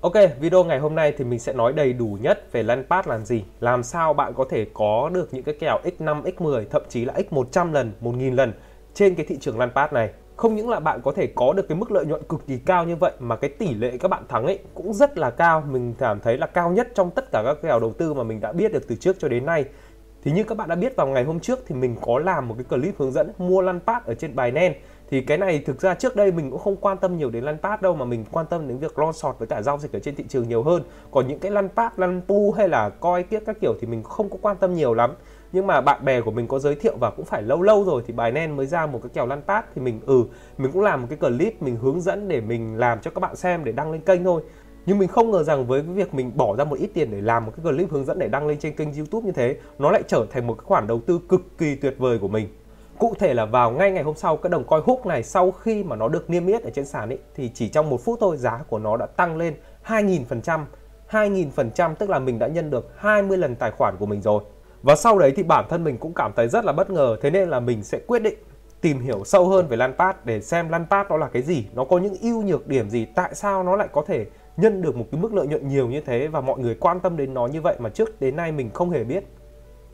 Ok, video ngày hôm nay thì mình sẽ nói đầy đủ nhất về Lampard làm gì, làm sao bạn có thể có được những cái kèo x5, x10, thậm chí là x100 lần, 1000 lần trên cái thị trường Lampard này. Không những là bạn có thể có được cái mức lợi nhuận cực kỳ cao như vậy mà cái tỷ lệ các bạn thắng ấy cũng rất là cao. Mình cảm thấy là cao nhất trong tất cả các kèo đầu tư mà mình đã biết được từ trước cho đến nay. Thì như các bạn đã biết vào ngày hôm trước thì mình có làm một cái clip hướng dẫn mua Lampard ở trên bài thì cái này thực ra trước đây mình cũng không quan tâm nhiều đến lăn pass đâu, mà mình quan tâm đến việc lon sọt với cả giao dịch ở trên thị trường nhiều hơn. Còn những cái lăn pass lăn pu hay là coi kiếp các kiểu thì mình không có quan tâm nhiều lắm. Nhưng mà bạn bè của mình có giới thiệu và cũng phải lâu lâu rồi thì bài nen mới ra một cái kèo lăn pass thì mình ừ mình cũng làm một cái clip mình hướng dẫn để mình làm cho các bạn xem để đăng lên kênh thôi. Nhưng mình không ngờ rằng với cái việc mình bỏ ra một ít tiền để làm một cái clip hướng dẫn để đăng lên trên kênh YouTube như thế, nó lại trở thành một cái khoản đầu tư cực kỳ tuyệt vời của mình. Cụ thể là vào ngay ngày hôm sau cái đồng coi hút này sau khi mà nó được niêm yết ở trên sàn ấy thì chỉ trong một phút thôi giá của nó đã tăng lên 2.000%. 2.000% tức là mình đã nhân được 20 lần tài khoản của mình rồi. Và sau đấy thì bản thân mình cũng cảm thấy rất là bất ngờ thế nên là mình sẽ quyết định tìm hiểu sâu hơn về Lampard để xem Lampard nó là cái gì, nó có những ưu nhược điểm gì, tại sao nó lại có thể nhân được một cái mức lợi nhuận nhiều như thế và mọi người quan tâm đến nó như vậy mà trước đến nay mình không hề biết.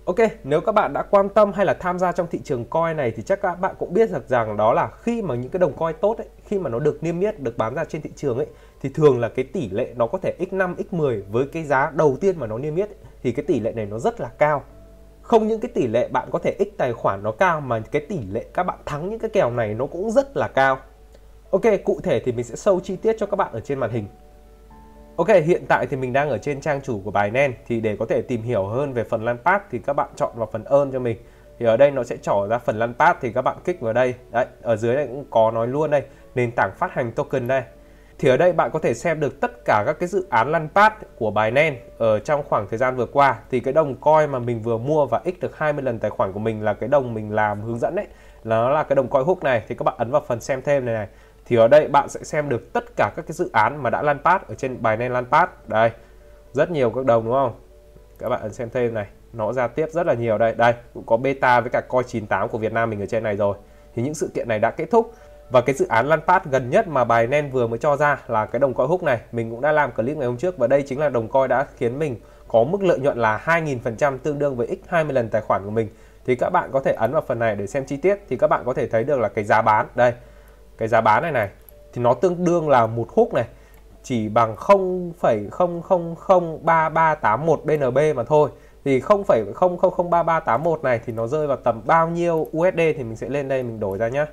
Ok, nếu các bạn đã quan tâm hay là tham gia trong thị trường coin này thì chắc các bạn cũng biết được rằng đó là khi mà những cái đồng coin tốt ấy, khi mà nó được niêm yết, được bán ra trên thị trường ấy thì thường là cái tỷ lệ nó có thể x5, x10 với cái giá đầu tiên mà nó niêm yết ấy, thì cái tỷ lệ này nó rất là cao. Không những cái tỷ lệ bạn có thể x tài khoản nó cao mà cái tỷ lệ các bạn thắng những cái kèo này nó cũng rất là cao. Ok, cụ thể thì mình sẽ sâu chi tiết cho các bạn ở trên màn hình. Ok, hiện tại thì mình đang ở trên trang chủ của bài nen thì để có thể tìm hiểu hơn về phần Lampard thì các bạn chọn vào phần ơn cho mình. Thì ở đây nó sẽ trỏ ra phần Lampard thì các bạn kích vào đây. Đấy, ở dưới này cũng có nói luôn đây, nền tảng phát hành token đây. Thì ở đây bạn có thể xem được tất cả các cái dự án Lampard của bài nen ở trong khoảng thời gian vừa qua. Thì cái đồng coin mà mình vừa mua và x được 20 lần tài khoản của mình là cái đồng mình làm hướng dẫn đấy. Là nó là cái đồng coin hook này thì các bạn ấn vào phần xem thêm này này thì ở đây bạn sẽ xem được tất cả các cái dự án mà đã lan pass ở trên bài lan pass đây, rất nhiều các đồng đúng không? Các bạn xem thêm này, nó ra tiếp rất là nhiều đây. Đây, cũng có beta với cả coi 98 của Việt Nam mình ở trên này rồi. Thì những sự kiện này đã kết thúc. Và cái dự án lan pass gần nhất mà bài nen vừa mới cho ra là cái đồng coi hút này. Mình cũng đã làm clip ngày hôm trước và đây chính là đồng coi đã khiến mình có mức lợi nhuận là 2.000% tương đương với x 20 lần tài khoản của mình. Thì các bạn có thể ấn vào phần này để xem chi tiết. Thì các bạn có thể thấy được là cái giá bán. Đây cái giá bán này này thì nó tương đương là một hút này chỉ bằng 0,000331 BNB mà thôi. Thì 0,003381 này thì nó rơi vào tầm bao nhiêu USD thì mình sẽ lên đây mình đổi ra nhá.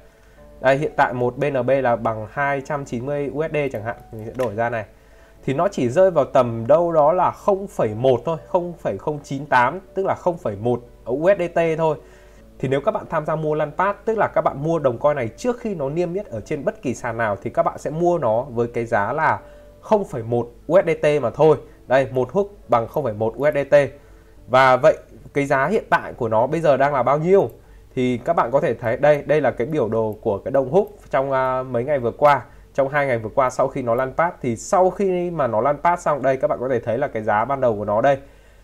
Đây hiện tại một BNB là bằng 290 USD chẳng hạn mình sẽ đổi ra này. Thì nó chỉ rơi vào tầm đâu đó là 0,1 thôi 0,098 tức là 0,1 USDT thôi thì nếu các bạn tham gia mua lăn pass tức là các bạn mua đồng coin này trước khi nó niêm yết ở trên bất kỳ sàn nào thì các bạn sẽ mua nó với cái giá là 0,1 USDT mà thôi. Đây một hook bằng 0,1 USDT và vậy cái giá hiện tại của nó bây giờ đang là bao nhiêu? Thì các bạn có thể thấy đây đây là cái biểu đồ của cái đồng hook trong uh, mấy ngày vừa qua. Trong hai ngày vừa qua sau khi nó lăn pass thì sau khi mà nó lăn pass xong đây các bạn có thể thấy là cái giá ban đầu của nó đây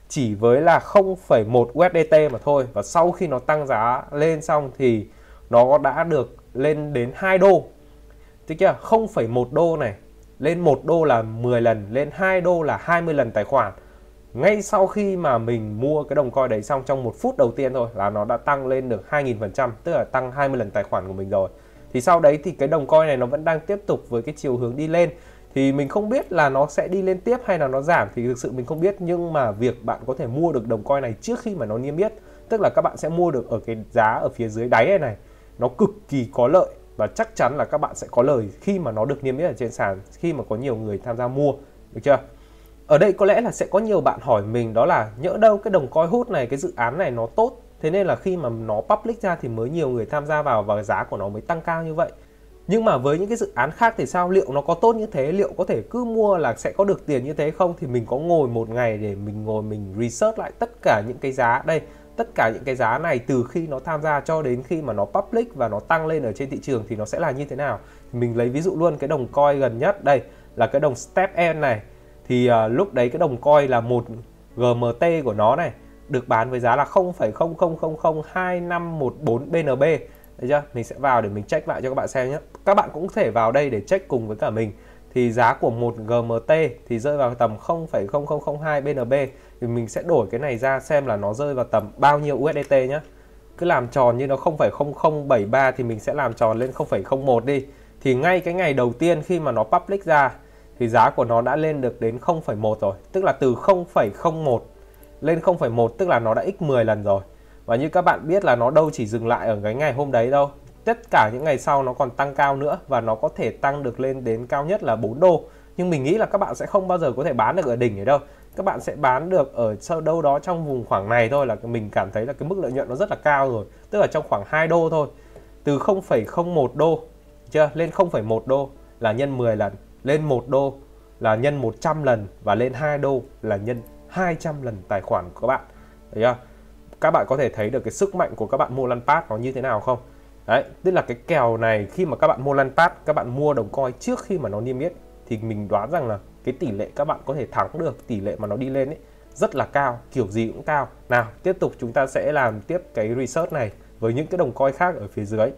chỉ với là 0,1 USDT mà thôi. Và sau khi nó tăng giá lên xong thì nó đã được lên đến 2 đô. Tức chưa? 0,1 đô này. Lên 1 đô là 10 lần lên 2 đô là 20 lần tài khoản. Ngay sau khi mà mình mua cái đồng coin đấy xong trong một phút đầu tiên thôi là nó đã tăng lên được 2.000% tức là tăng 20 lần tài khoản của mình rồi. Thì sau đấy thì cái đồng coin này nó vẫn đang tiếp tục với cái chiều hướng đi lên thì mình không biết là nó sẽ đi lên tiếp hay là nó giảm, thì thực sự mình không biết. Nhưng mà việc bạn có thể mua được đồng coin này trước khi mà nó niêm yết, tức là các bạn sẽ mua được ở cái giá ở phía dưới đáy này này, nó cực kỳ có lợi. Và chắc chắn là các bạn sẽ có lời khi mà nó được niêm yết ở trên sàn, khi mà có nhiều người tham gia mua, được chưa? Ở đây có lẽ là sẽ có nhiều bạn hỏi mình đó là, nhỡ đâu cái đồng coin hút này, cái dự án này nó tốt? Thế nên là khi mà nó public ra thì mới nhiều người tham gia vào và giá của nó mới tăng cao như vậy nhưng mà với những cái dự án khác thì sao? Liệu nó có tốt như thế? Liệu có thể cứ mua là sẽ có được tiền như thế không? Thì mình có ngồi một ngày để mình ngồi mình research lại tất cả những cái giá. Đây tất cả những cái giá này từ khi nó tham gia cho đến khi mà nó public và nó tăng lên ở trên thị trường thì nó sẽ là như thế nào? Mình lấy ví dụ luôn cái đồng coin gần nhất. Đây là cái đồng step n này. Thì uh, lúc đấy cái đồng coin là một GMT của nó này được bán với giá là 0,00002514 BNB Đấy chưa? Mình sẽ vào để mình check lại cho các bạn xem nhé. Các bạn cũng có thể vào đây để check cùng với cả mình. thì giá của một GMT thì rơi vào tầm 0,0002 BNB thì mình sẽ đổi cái này ra xem là nó rơi vào tầm bao nhiêu USDT nhé cứ làm tròn như nó 0,0073 thì mình sẽ làm tròn lên 0,01 đi thì ngay cái ngày đầu tiên khi mà nó public ra thì giá của nó đã lên được đến 0,1 rồi tức là từ 0,01 lên 0,1 tức là nó đã x 10 lần rồi và như các bạn biết là nó đâu chỉ dừng lại ở cái ngày hôm đấy đâu. Tất cả những ngày sau nó còn tăng cao nữa và nó có thể tăng được lên đến cao nhất là 4 đô. Nhưng mình nghĩ là các bạn sẽ không bao giờ có thể bán được ở đỉnh ở đâu. Các bạn sẽ bán được ở sau đâu đó trong vùng khoảng này thôi là mình cảm thấy là cái mức lợi nhuận nó rất là cao rồi. Tức là trong khoảng 2 đô thôi. Từ 0,01 đô chưa lên 0,1 đô là nhân 10 lần lên 1 đô là nhân 100 lần và lên 2 đô là nhân 200 lần tài khoản của các bạn. Thấy chưa? Các bạn có thể thấy được cái sức mạnh của các bạn mua lăn pass nó như thế nào không? Đấy tức là cái kèo này khi mà các bạn mua lăn pass các bạn mua đồng coin trước khi mà nó niêm yết thì mình đoán rằng là cái tỷ lệ các bạn có thể thắng được tỷ lệ mà nó đi lên ấy rất là cao kiểu gì cũng cao. Nào tiếp tục chúng ta sẽ làm tiếp cái research này với những cái đồng coin khác ở phía dưới.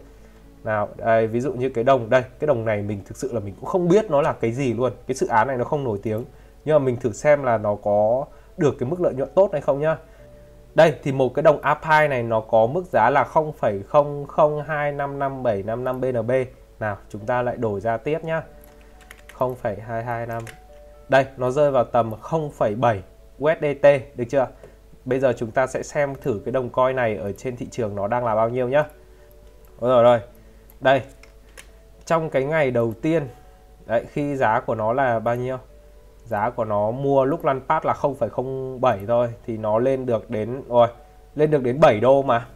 Nào đây, ví dụ như cái đồng đây cái đồng này mình thực sự là mình cũng không biết nó là cái gì luôn. Cái dự án này nó không nổi tiếng nhưng mà mình thử xem là nó có được cái mức lợi nhuận tốt hay không nhá đây thì một cái đồng API này nó có mức giá là 0,00255755 BNB nào chúng ta lại đổi ra tiếp nhá. 0,225 đây nó rơi vào tầm 0,7 USDT được chưa? Bây giờ chúng ta sẽ xem thử cái đồng coin này ở trên thị trường nó đang là bao nhiêu nhá. Rồi rồi đây trong cái ngày đầu tiên đấy khi giá của nó là bao nhiêu? Giá của nó mua lúc lăn pass là 0,07 thôi thì nó lên được đến rồi lên được đến 7 đô mà.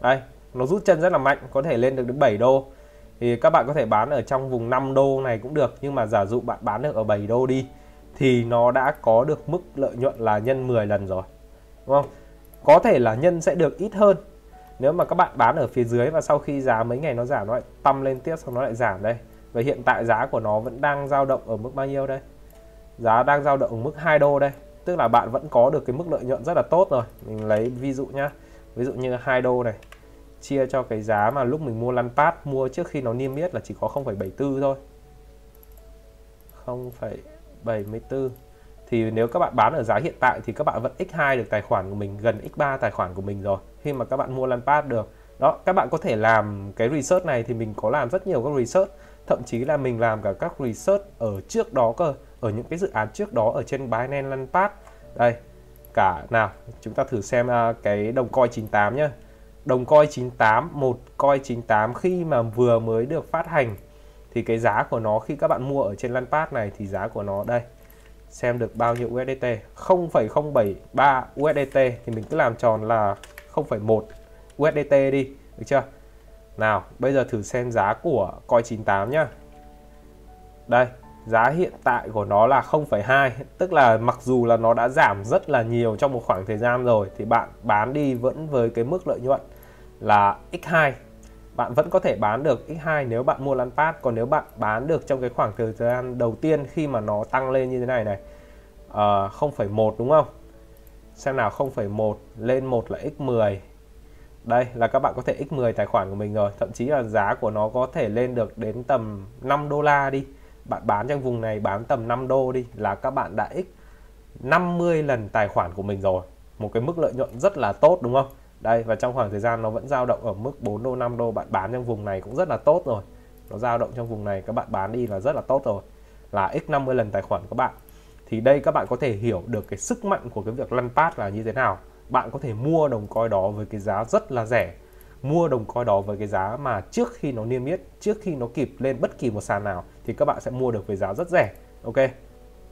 Đây nó rút chân rất là mạnh có thể lên được đến 7 đô. Thì các bạn có thể bán ở trong vùng 5 đô này cũng được nhưng mà giả dụ bạn bán được ở 7 đô đi thì nó đã có được mức lợi nhuận là nhân 10 lần rồi đúng không? Có thể là nhân sẽ được ít hơn. Nếu mà các bạn bán ở phía dưới và sau khi giá mấy ngày nó giảm nó lại tăng lên tiếp xong nó lại giảm đây. Và hiện tại giá của nó vẫn đang dao động ở mức bao nhiêu đây? Giá đang dao động ở mức 2 đô đây. Tức là bạn vẫn có được cái mức lợi nhuận rất là tốt rồi. Mình lấy ví dụ nhá. Ví dụ như 2 đô này. Chia cho cái giá mà lúc mình mua lăn pad mua trước khi nó niêm yết là chỉ có 0,74 thôi. 0,74 thì nếu các bạn bán ở giá hiện tại thì các bạn vẫn x2 được tài khoản của mình gần x3 tài khoản của mình rồi. Khi mà các bạn mua lăn pad được. Đó các bạn có thể làm cái research này thì mình có làm rất nhiều các research. Thậm chí là mình làm cả các research ở trước đó cơ ở những cái dự án trước đó ở trên Binance Launchpad đây cả nào chúng ta thử xem uh, cái đồng coin 98 nhá. Đồng coin 98 một coin 98 khi mà vừa mới được phát hành thì cái giá của nó khi các bạn mua ở trên Launchpad này thì giá của nó đây. Xem được bao nhiêu USDT 0,073 USDT thì mình cứ làm tròn là 0,1 USDT đi được chưa? Nào bây giờ thử xem giá của coin 98 nhá. Đây giá hiện tại của nó là 0,2 tức là mặc dù là nó đã giảm rất là nhiều trong một khoảng thời gian rồi thì bạn bán đi vẫn với cái mức lợi nhuận là x2 bạn vẫn có thể bán được x2 nếu bạn mua lăn pass còn nếu bạn bán được trong cái khoảng thời gian đầu tiên khi mà nó tăng lên như thế này này ờ, uh, 0,1 đúng không? Xem nào 0,1 lên 1 là x10 đây là các bạn có thể x10 tài khoản của mình rồi. Thậm chí là giá của nó có thể lên được đến tầm 5 đô la đi bạn bán trong vùng này bán tầm 5 đô đi là các bạn đã x 50 lần tài khoản của mình rồi. Một cái mức lợi nhuận rất là tốt, đúng không? Đây, và trong khoảng thời gian nó vẫn dao động ở mức 4 đô 5 đô. Bạn bán trong vùng này cũng rất là tốt rồi. Nó dao động trong vùng này, các bạn bán đi là rất là tốt rồi. Là x 50 lần tài khoản của các bạn. Thì đây, các bạn có thể hiểu được cái sức mạnh của cái việc lăn pass là như thế nào. Bạn có thể mua đồng coin đó với cái giá rất là rẻ mua đồng coin đó với cái giá mà trước khi nó niêm yết, trước khi nó kịp lên bất kỳ một sàn nào thì các bạn sẽ mua được với giá rất rẻ, ok?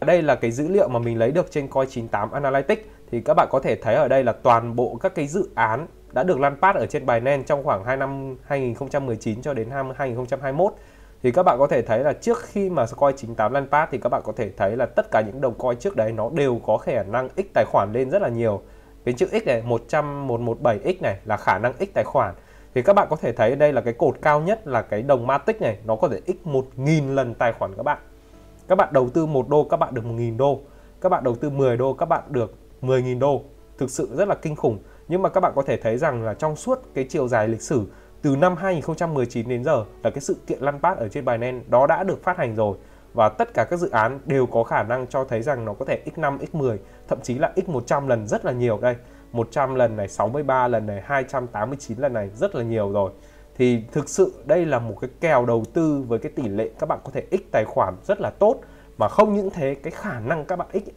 Đây là cái dữ liệu mà mình lấy được trên coin 98 Analytics. Thì các bạn có thể thấy ở đây là toàn bộ các cái dự án đã được lan phát ở trên Binance trong khoảng 2 năm 2019 cho đến 2021 thì các bạn có thể thấy là trước khi mà coin 98 lan phát thì các bạn có thể thấy là tất cả những đồng coin trước đấy nó đều có khả năng x tài khoản lên rất là nhiều. Cái chữ x này 100 117x này là khả năng x tài khoản thì các bạn có thể thấy đây là cái cột cao nhất là cái đồng Matic này. Nó có thể x 1000 lần tài khoản các bạn. Các bạn đầu tư 1 đô các bạn được 1.000 đô. Các bạn đầu tư 10 đô các bạn được 10.000 đô. Thực sự rất là kinh khủng. Nhưng mà các bạn có thể thấy rằng là trong suốt cái chiều dài lịch sử từ năm 2019 đến giờ là cái sự kiện lăn bát ở trên Binance đó đã được phát hành rồi. Và tất cả các dự án đều có khả năng cho thấy rằng nó có thể x5, x10, thậm chí là x100 lần rất là nhiều đây. 100 lần này, 63 lần này, 289 lần này rất là nhiều rồi. Thì thực sự đây là một cái kèo đầu tư với cái tỷ lệ các bạn có thể x tài khoản rất là tốt mà không những thế cái khả năng các bạn x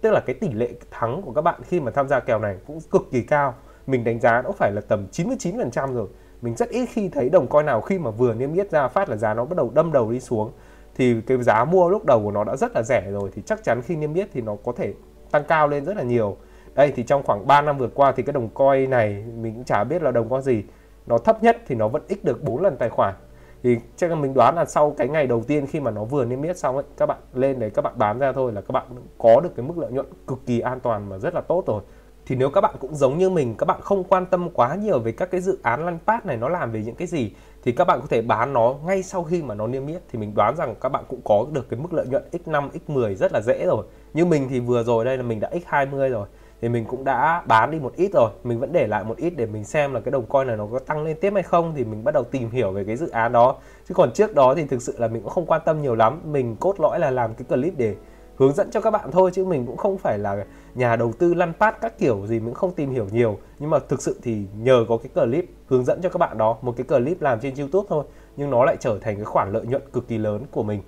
tức là cái tỷ lệ thắng của các bạn khi mà tham gia kèo này cũng cực kỳ cao. Mình đánh giá nó phải là tầm 99% rồi. Mình rất ít khi thấy đồng coin nào khi mà vừa niêm yết ra phát là giá nó bắt đầu đâm đầu đi xuống thì cái giá mua lúc đầu của nó đã rất là rẻ rồi thì chắc chắn khi niêm yết thì nó có thể tăng cao lên rất là nhiều đây, thì trong khoảng 3 năm vừa qua thì cái đồng coin này, mình cũng chả biết là đồng có gì. Nó thấp nhất thì nó vẫn x được 4 lần tài khoản. Thì chắc là mình đoán là sau cái ngày đầu tiên khi mà nó vừa niêm yết xong ấy, các bạn lên đấy, các bạn bán ra thôi là các bạn có được cái mức lợi nhuận cực kỳ an toàn và rất là tốt rồi. Thì nếu các bạn cũng giống như mình, các bạn không quan tâm quá nhiều về các cái dự án lăn phát này nó làm về những cái gì, thì các bạn có thể bán nó ngay sau khi mà nó niêm yết. Thì mình đoán rằng các bạn cũng có được cái mức lợi nhuận x5 x10 rất là dễ rồi. Như mình thì vừa rồi đây là mình đã x20 rồi thì mình cũng đã bán đi một ít rồi. Mình vẫn để lại một ít để mình xem là cái đồng coin này nó có tăng lên tiếp hay không thì mình bắt đầu tìm hiểu về cái dự án đó. Chứ còn trước đó thì thực sự là mình cũng không quan tâm nhiều lắm. Mình cốt lõi là làm cái clip để hướng dẫn cho các bạn thôi, chứ mình cũng không phải là nhà đầu tư lăn phát các kiểu gì, mình cũng không tìm hiểu nhiều. Nhưng mà thực sự thì nhờ có cái clip hướng dẫn cho các bạn đó, một cái clip làm trên YouTube thôi, nhưng nó lại trở thành cái khoản lợi nhuận cực kỳ lớn của mình.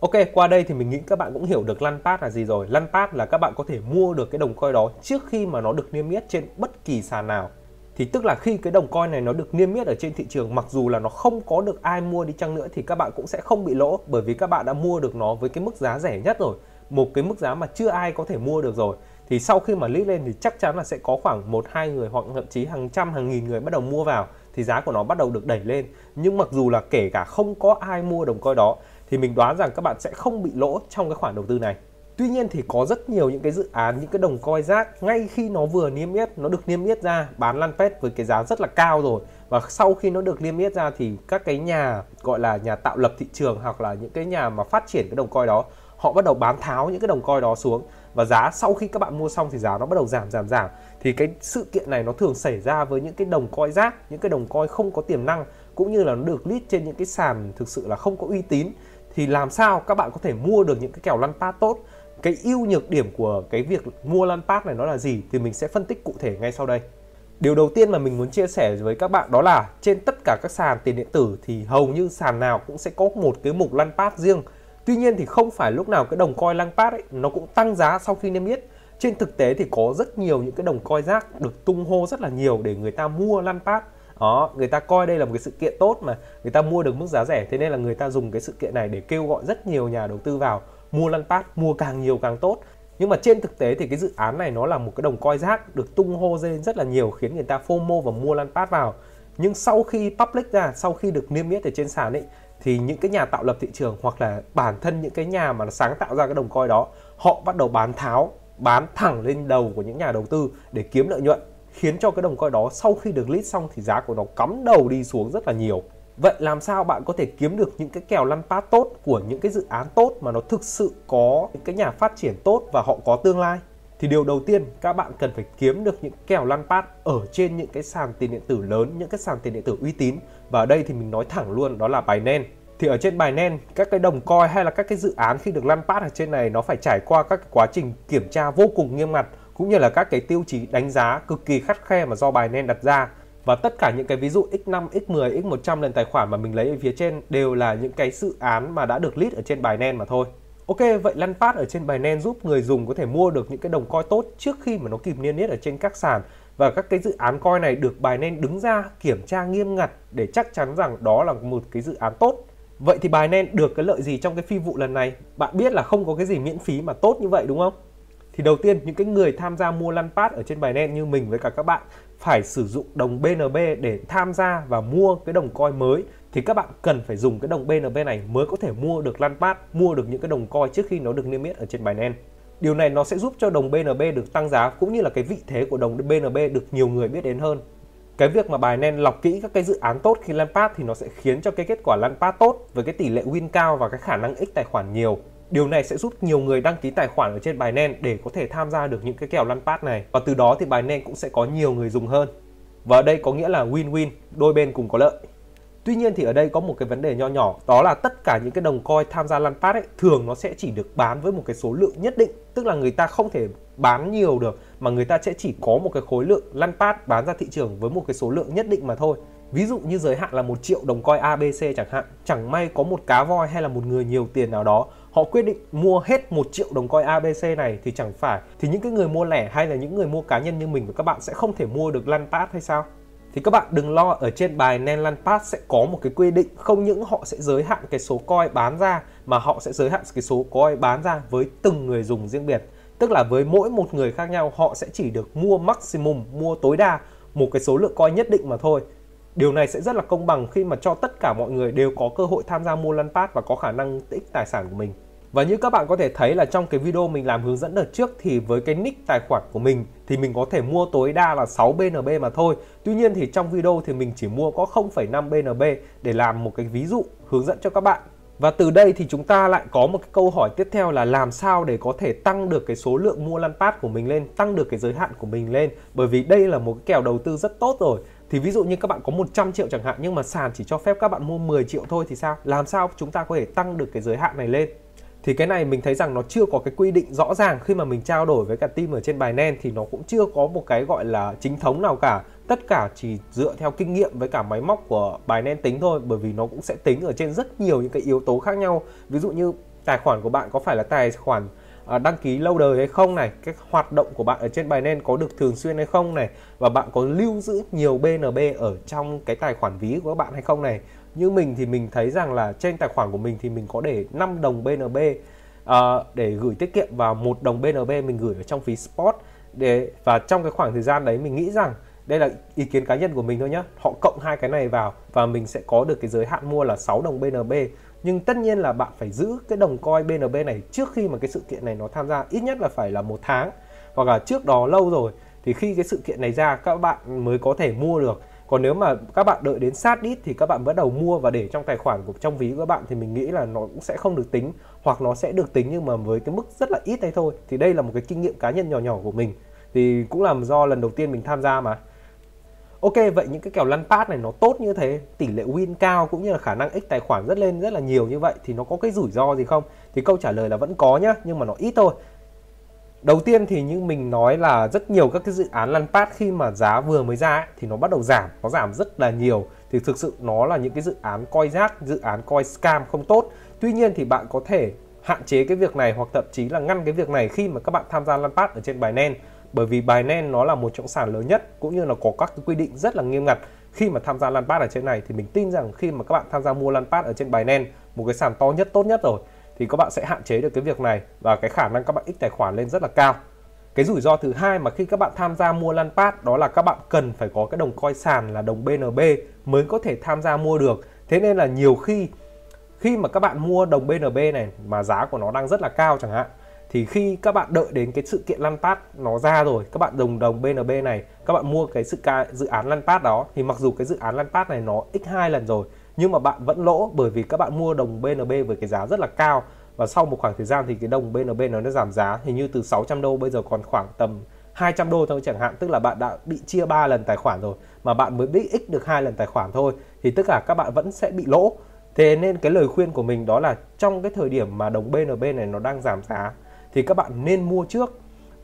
Ok, qua đây thì mình nghĩ các bạn cũng hiểu được lăn pad là gì rồi. Lăn pad là các bạn có thể mua được cái đồng coin đó trước khi mà nó được niêm yết trên bất kỳ sàn nào. Thì tức là khi cái đồng coin này nó được niêm yết ở trên thị trường mặc dù là nó không có được ai mua đi chăng nữa thì các bạn cũng sẽ không bị lỗ bởi vì các bạn đã mua được nó với cái mức giá rẻ nhất rồi. Một cái mức giá mà chưa ai có thể mua được rồi. Thì sau khi mà list lên thì chắc chắn là sẽ có khoảng một hai người hoặc thậm chí hàng trăm hàng nghìn người bắt đầu mua vào thì giá của nó bắt đầu được đẩy lên. Nhưng mặc dù là kể cả không có ai mua đồng coin đó thì mình đoán rằng các bạn sẽ không bị lỗ trong cái khoản đầu tư này. Tuy nhiên thì có rất nhiều những cái dự án, những cái đồng coi rác ngay khi nó vừa niêm yết, nó được niêm yết ra bán lăn pet với cái giá rất là cao rồi. Và sau khi nó được niêm yết ra thì các cái nhà gọi là nhà tạo lập thị trường hoặc là những cái nhà mà phát triển cái đồng coi đó họ bắt đầu bán tháo những cái đồng coi đó xuống. Và giá sau khi các bạn mua xong thì giá nó bắt đầu giảm giảm giảm. Thì cái sự kiện này nó thường xảy ra với những cái đồng coi rác những cái đồng coi không có tiềm năng cũng như là nó được list trên những cái sàn thực sự là không có uy tín thì làm sao các bạn có thể mua được những cái kèo lăn pad tốt? Cái ưu nhược điểm của cái việc mua lăn pad này nó là gì? Thì mình sẽ phân tích cụ thể ngay sau đây. Điều đầu tiên mà mình muốn chia sẻ với các bạn đó là trên tất cả các sàn tiền điện tử thì hầu như sàn nào cũng sẽ có một cái mục lăn pad riêng. Tuy nhiên thì không phải lúc nào cái đồng coin lăn pad ấy, nó cũng tăng giá sau khi niêm yết. Trên thực tế thì có rất nhiều những cái đồng coin rác được tung hô rất là nhiều để người ta mua lăn pad đó, người ta coi đây là một cái sự kiện tốt mà. Người ta mua được mức giá rẻ, thế nên là người ta dùng cái sự kiện này để kêu gọi rất nhiều nhà đầu tư vào mua lăn pad mua càng nhiều càng tốt. Nhưng mà trên thực tế thì cái dự án này nó là một cái đồng coi rác được tung hô lên rất là nhiều, khiến người ta FOMO và mua lăn pad vào. Nhưng sau khi public ra, sau khi được niêm yết ở trên sàn ấy, thì những cái nhà tạo lập thị trường hoặc là bản thân những cái nhà mà sáng tạo ra cái đồng coi đó, họ bắt đầu bán tháo, bán thẳng lên đầu của những nhà đầu tư để kiếm lợi nhuận khiến cho cái đồng coin đó sau khi được list xong thì giá của nó cắm đầu đi xuống rất là nhiều. Vậy làm sao bạn có thể kiếm được những cái kèo lăn pad tốt của những cái dự án tốt mà nó thực sự có những cái nhà phát triển tốt và họ có tương lai? Thì điều đầu tiên các bạn cần phải kiếm được những kèo lăn pad ở trên những cái sàn tiền điện tử lớn, những cái sàn tiền điện tử uy tín. Và ở đây thì mình nói thẳng luôn đó là Binance. Thì ở trên Binance, các cái đồng coin hay là các cái dự án khi được lăn pad ở trên này nó phải trải qua các cái quá trình kiểm tra vô cùng nghiêm ngặt cũng như là các cái tiêu chí đánh giá cực kỳ khắt khe mà do bài nên đặt ra và tất cả những cái ví dụ x5, x10, x100 lần tài khoản mà mình lấy ở phía trên đều là những cái dự án mà đã được list ở trên bài nen mà thôi. Ok, vậy lăn phát ở trên bài nen giúp người dùng có thể mua được những cái đồng coin tốt trước khi mà nó kịp niêm yết ở trên các sàn và các cái dự án coin này được bài nen đứng ra kiểm tra nghiêm ngặt để chắc chắn rằng đó là một cái dự án tốt. Vậy thì bài nen được cái lợi gì trong cái phi vụ lần này? Bạn biết là không có cái gì miễn phí mà tốt như vậy đúng không? Thì đầu tiên những cái người tham gia mua lăn pad ở trên bài Binance như mình với cả các bạn phải sử dụng đồng BNB để tham gia và mua cái đồng coin mới thì các bạn cần phải dùng cái đồng BNB này mới có thể mua được lăn pad, mua được những cái đồng coin trước khi nó được niêm yết ở trên bài Binance. Điều này nó sẽ giúp cho đồng BNB được tăng giá cũng như là cái vị thế của đồng BNB được nhiều người biết đến hơn. Cái việc mà bài Binance lọc kỹ các cái dự án tốt khi lăn pad thì nó sẽ khiến cho cái kết quả lăn pad tốt với cái tỷ lệ win cao và cái khả năng x tài khoản nhiều. Điều này sẽ giúp nhiều người đăng ký tài khoản ở trên Binance để có thể tham gia được những cái kèo lăn pad này và từ đó thì Binance cũng sẽ có nhiều người dùng hơn. Và ở đây có nghĩa là win-win, đôi bên cùng có lợi. Tuy nhiên thì ở đây có một cái vấn đề nho nhỏ đó là tất cả những cái đồng coin tham gia lăn pass ấy thường nó sẽ chỉ được bán với một cái số lượng nhất định tức là người ta không thể bán nhiều được mà người ta sẽ chỉ có một cái khối lượng lăn pass bán ra thị trường với một cái số lượng nhất định mà thôi Ví dụ như giới hạn là một triệu đồng coin ABC chẳng hạn, chẳng may có một cá voi hay là một người nhiều tiền nào đó, họ quyết định mua hết một triệu đồng coin ABC này thì chẳng phải thì những cái người mua lẻ hay là những người mua cá nhân như mình và các bạn sẽ không thể mua được lăn pass hay sao? Thì các bạn đừng lo ở trên bài Nen Lăn Pass sẽ có một cái quy định không những họ sẽ giới hạn cái số coin bán ra mà họ sẽ giới hạn cái số coin bán ra với từng người dùng riêng biệt. Tức là với mỗi một người khác nhau họ sẽ chỉ được mua maximum, mua tối đa một cái số lượng coin nhất định mà thôi Điều này sẽ rất là công bằng khi mà cho tất cả mọi người đều có cơ hội tham gia mua lăn pass và có khả năng tích tài sản của mình. Và như các bạn có thể thấy là trong cái video mình làm hướng dẫn đợt trước thì với cái nick tài khoản của mình thì mình có thể mua tối đa là 6 BNB mà thôi. Tuy nhiên thì trong video thì mình chỉ mua có 0,5 BNB để làm một cái ví dụ hướng dẫn cho các bạn. Và từ đây thì chúng ta lại có một cái câu hỏi tiếp theo là làm sao để có thể tăng được cái số lượng mua lăn pass của mình lên, tăng được cái giới hạn của mình lên. Bởi vì đây là một cái kèo đầu tư rất tốt rồi thì ví dụ như các bạn có 100 triệu chẳng hạn nhưng mà sàn chỉ cho phép các bạn mua 10 triệu thôi thì sao? Làm sao chúng ta có thể tăng được cái giới hạn này lên? Thì cái này mình thấy rằng nó chưa có cái quy định rõ ràng khi mà mình trao đổi với cả team ở trên bài nen thì nó cũng chưa có một cái gọi là chính thống nào cả. Tất cả chỉ dựa theo kinh nghiệm với cả máy móc của bài nen tính thôi, bởi vì nó cũng sẽ tính ở trên rất nhiều những cái yếu tố khác nhau. Ví dụ như tài khoản của bạn có phải là tài khoản À, đăng ký lâu đời hay không này cái hoạt động của bạn ở trên bài nên có được thường xuyên hay không này và bạn có lưu giữ nhiều BNB ở trong cái tài khoản ví của các bạn hay không này. Như mình thì mình thấy rằng là trên tài khoản của mình thì mình có để 5 đồng BNB uh, à, để gửi tiết kiệm và một đồng BNB mình gửi ở trong phí spot. Để và trong cái khoảng thời gian đấy mình nghĩ rằng đây là ý kiến cá nhân của mình thôi nhé họ cộng hai cái này vào và mình sẽ có được cái giới hạn mua là 6 đồng BNB nhưng tất nhiên là bạn phải giữ cái đồng coi BNB này trước khi mà cái sự kiện này nó tham gia, ít nhất là phải là một tháng. Hoặc là trước đó lâu rồi, thì khi cái sự kiện này ra, các bạn mới có thể mua được. Còn nếu mà các bạn đợi đến sát ít thì các bạn bắt đầu mua và để trong tài khoản của, trong ví của các bạn thì mình nghĩ là nó cũng sẽ không được tính, hoặc nó sẽ được tính nhưng mà với cái mức rất là ít đây thôi. Thì đây là một cái kinh nghiệm cá nhân nhỏ nhỏ của mình. Thì cũng là do lần đầu tiên mình tham gia mà. Ok vậy những cái kèo lăn pass này nó tốt như thế tỷ lệ win cao cũng như là khả năng x tài khoản rất lên rất là nhiều như vậy thì nó có cái rủi ro gì không? Thì câu trả lời là vẫn có nhá nhưng mà nó ít thôi. Đầu tiên thì như mình nói là rất nhiều các cái dự án lăn pass khi mà giá vừa mới ra ấy, thì nó bắt đầu giảm nó giảm rất là nhiều. Thì thực sự nó là những cái dự án coi rác dự án coi scam không tốt. Tuy nhiên thì bạn có thể hạn chế cái việc này hoặc thậm chí là ngăn cái việc này khi mà các bạn tham gia lăn pass ở trên bài bởi vì Binance nó là một trong sản lớn nhất, cũng như là có các quy định rất là nghiêm ngặt khi mà tham gia lan ở trên này. Thì mình tin rằng khi mà các bạn tham gia mua lan ở trên Binance, một cái sàn to nhất, tốt nhất rồi, thì các bạn sẽ hạn chế được cái việc này và cái khả năng các bạn ít tài khoản lên rất là cao. Cái rủi ro thứ hai mà khi các bạn tham gia mua lan đó là các bạn cần phải có cái đồng coi sàn là đồng BNB mới có thể tham gia mua được. Thế nên là nhiều khi khi mà các bạn mua đồng BNB này mà giá của nó đang rất là cao chẳng hạn thì khi các bạn đợi đến cái sự kiện lăn pass nó ra rồi các bạn đồng đồng BNB này các bạn mua cái sự ca, dự án lăn pass đó thì mặc dù cái dự án lăn pass này nó x2 lần rồi nhưng mà bạn vẫn lỗ bởi vì các bạn mua đồng BNB với cái giá rất là cao. Và sau một khoảng thời gian thì cái đồng BNB nó đã giảm giá hình như từ 600 đô bây giờ còn khoảng tầm 200 đô thôi chẳng hạn. Tức là bạn đã bị chia 3 lần tài khoản rồi mà bạn mới bị x được hai lần tài khoản thôi thì tất cả các bạn vẫn sẽ bị lỗ. Thế nên cái lời khuyên của mình đó là trong cái thời điểm mà đồng BNB này nó đang giảm giá thì các bạn nên mua trước.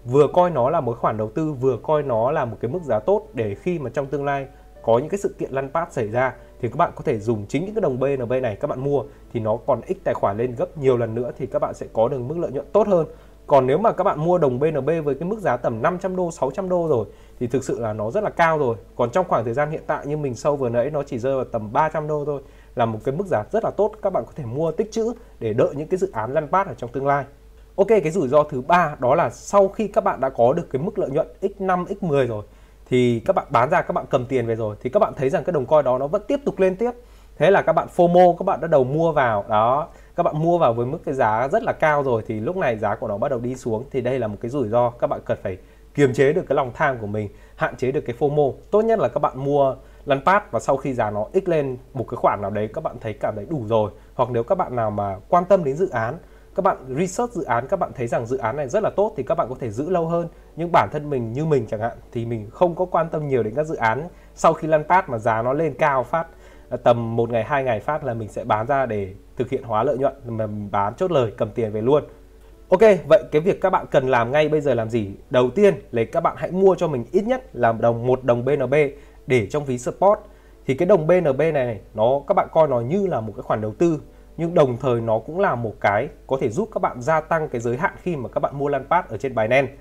Vừa coi nó là một khoản đầu tư, vừa coi nó là một cái mức giá tốt để khi mà trong tương lai có những cái sự kiện lăn pass xảy ra thì các bạn có thể dùng chính những cái đồng BNB này các bạn mua, thì nó còn x tài khoản lên gấp nhiều lần nữa thì các bạn sẽ có được mức lợi nhuận tốt hơn. Còn nếu mà các bạn mua đồng BNB với cái mức giá tầm 500 đô 600 đô rồi thì thực sự là nó rất là cao rồi. Còn trong khoảng thời gian hiện tại như mình sâu vừa nãy, nó chỉ rơi vào tầm 300 đô thôi, là một cái mức giá rất là tốt, các bạn có thể mua tích trữ để đợi những cái dự án lăn pass ở trong tương lai. Ok cái rủi ro thứ ba đó là sau khi các bạn đã có được cái mức lợi nhuận x5 x10 rồi thì các bạn bán ra các bạn cầm tiền về rồi thì các bạn thấy rằng cái đồng coin đó nó vẫn tiếp tục lên tiếp thế là các bạn FOMO các bạn bắt đầu mua vào đó các bạn mua vào với mức cái giá rất là cao rồi thì lúc này giá của nó bắt đầu đi xuống thì đây là một cái rủi ro các bạn cần phải kiềm chế được cái lòng tham của mình hạn chế được cái FOMO tốt nhất là các bạn mua lăn pass và sau khi giá nó x lên một cái khoản nào đấy các bạn thấy cảm thấy đủ rồi hoặc nếu các bạn nào mà quan tâm đến dự án các bạn research dự án các bạn thấy rằng dự án này rất là tốt thì các bạn có thể giữ lâu hơn nhưng bản thân mình như mình chẳng hạn thì mình không có quan tâm nhiều đến các dự án sau khi lăn phát mà giá nó lên cao phát à, tầm một ngày hai ngày phát là mình sẽ bán ra để thực hiện hóa lợi nhuận mà bán chốt lời cầm tiền về luôn Ok, vậy cái việc các bạn cần làm ngay bây giờ làm gì? Đầu tiên là các bạn hãy mua cho mình ít nhất là đồng một đồng BNB để trong ví support. Thì cái đồng BNB này, này nó các bạn coi nó như là một cái khoản đầu tư nhưng đồng thời nó cũng là một cái có thể giúp các bạn gia tăng cái giới hạn khi mà các bạn mua Lampard ở trên Binance.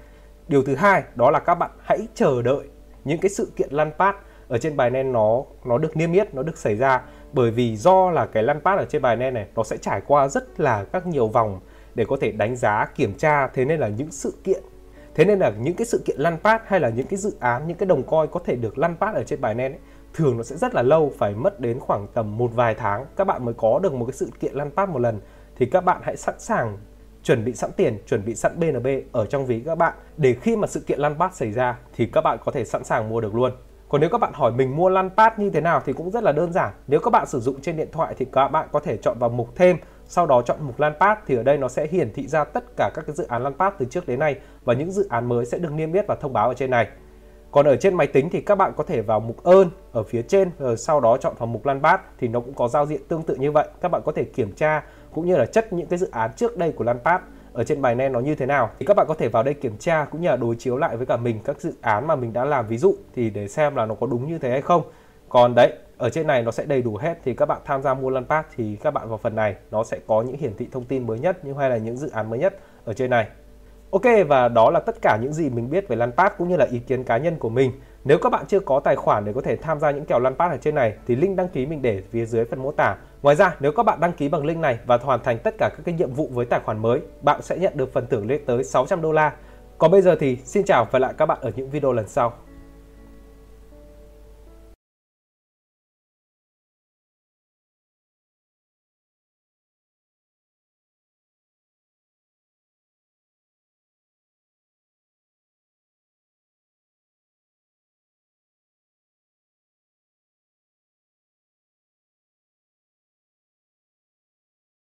Điều thứ hai đó là các bạn hãy chờ đợi những cái sự kiện Lampard ở trên Binance nó nó được niêm yết, nó được xảy ra bởi vì do là cái Lampard ở trên Binance này nó sẽ trải qua rất là các nhiều vòng để có thể đánh giá, kiểm tra thế nên là những sự kiện Thế nên là những cái sự kiện lăn pass hay là những cái dự án, những cái đồng coin có thể được lăn pass ở trên Binance ấy, thường nó sẽ rất là lâu, phải mất đến khoảng tầm một vài tháng các bạn mới có được một cái sự kiện lăn pass một lần. Thì các bạn hãy sẵn sàng chuẩn bị sẵn tiền, chuẩn bị sẵn BNB ở trong ví các bạn để khi mà sự kiện lăn pass xảy ra thì các bạn có thể sẵn sàng mua được luôn. Còn nếu các bạn hỏi mình mua lăn pass như thế nào thì cũng rất là đơn giản. Nếu các bạn sử dụng trên điện thoại thì các bạn có thể chọn vào mục thêm sau đó chọn mục lan pass thì ở đây nó sẽ hiển thị ra tất cả các cái dự án lan pass từ trước đến nay và những dự án mới sẽ được niêm yết và thông báo ở trên này. Còn ở trên máy tính thì các bạn có thể vào mục ơn ở phía trên rồi sau đó chọn vào mục lan bát thì nó cũng có giao diện tương tự như vậy. Các bạn có thể kiểm tra cũng như là chất những cái dự án trước đây của lan bát ở trên bài nen nó như thế nào. Thì các bạn có thể vào đây kiểm tra cũng như là đối chiếu lại với cả mình các dự án mà mình đã làm. Ví dụ thì để xem là nó có đúng như thế hay không. Còn đấy, ở trên này nó sẽ đầy đủ hết thì các bạn tham gia mua lăn thì các bạn vào phần này nó sẽ có những hiển thị thông tin mới nhất như hay là những dự án mới nhất ở trên này. Ok và đó là tất cả những gì mình biết về lăn cũng như là ý kiến cá nhân của mình nếu các bạn chưa có tài khoản để có thể tham gia những kèo lăn ở trên này thì link đăng ký mình để phía dưới phần mô tả. Ngoài ra, nếu các bạn đăng ký bằng link này và hoàn thành tất cả các cái nhiệm vụ với tài khoản mới, bạn sẽ nhận được phần thưởng lên tới 600 đô la. Còn bây giờ thì xin chào và lại các bạn ở những video lần sau.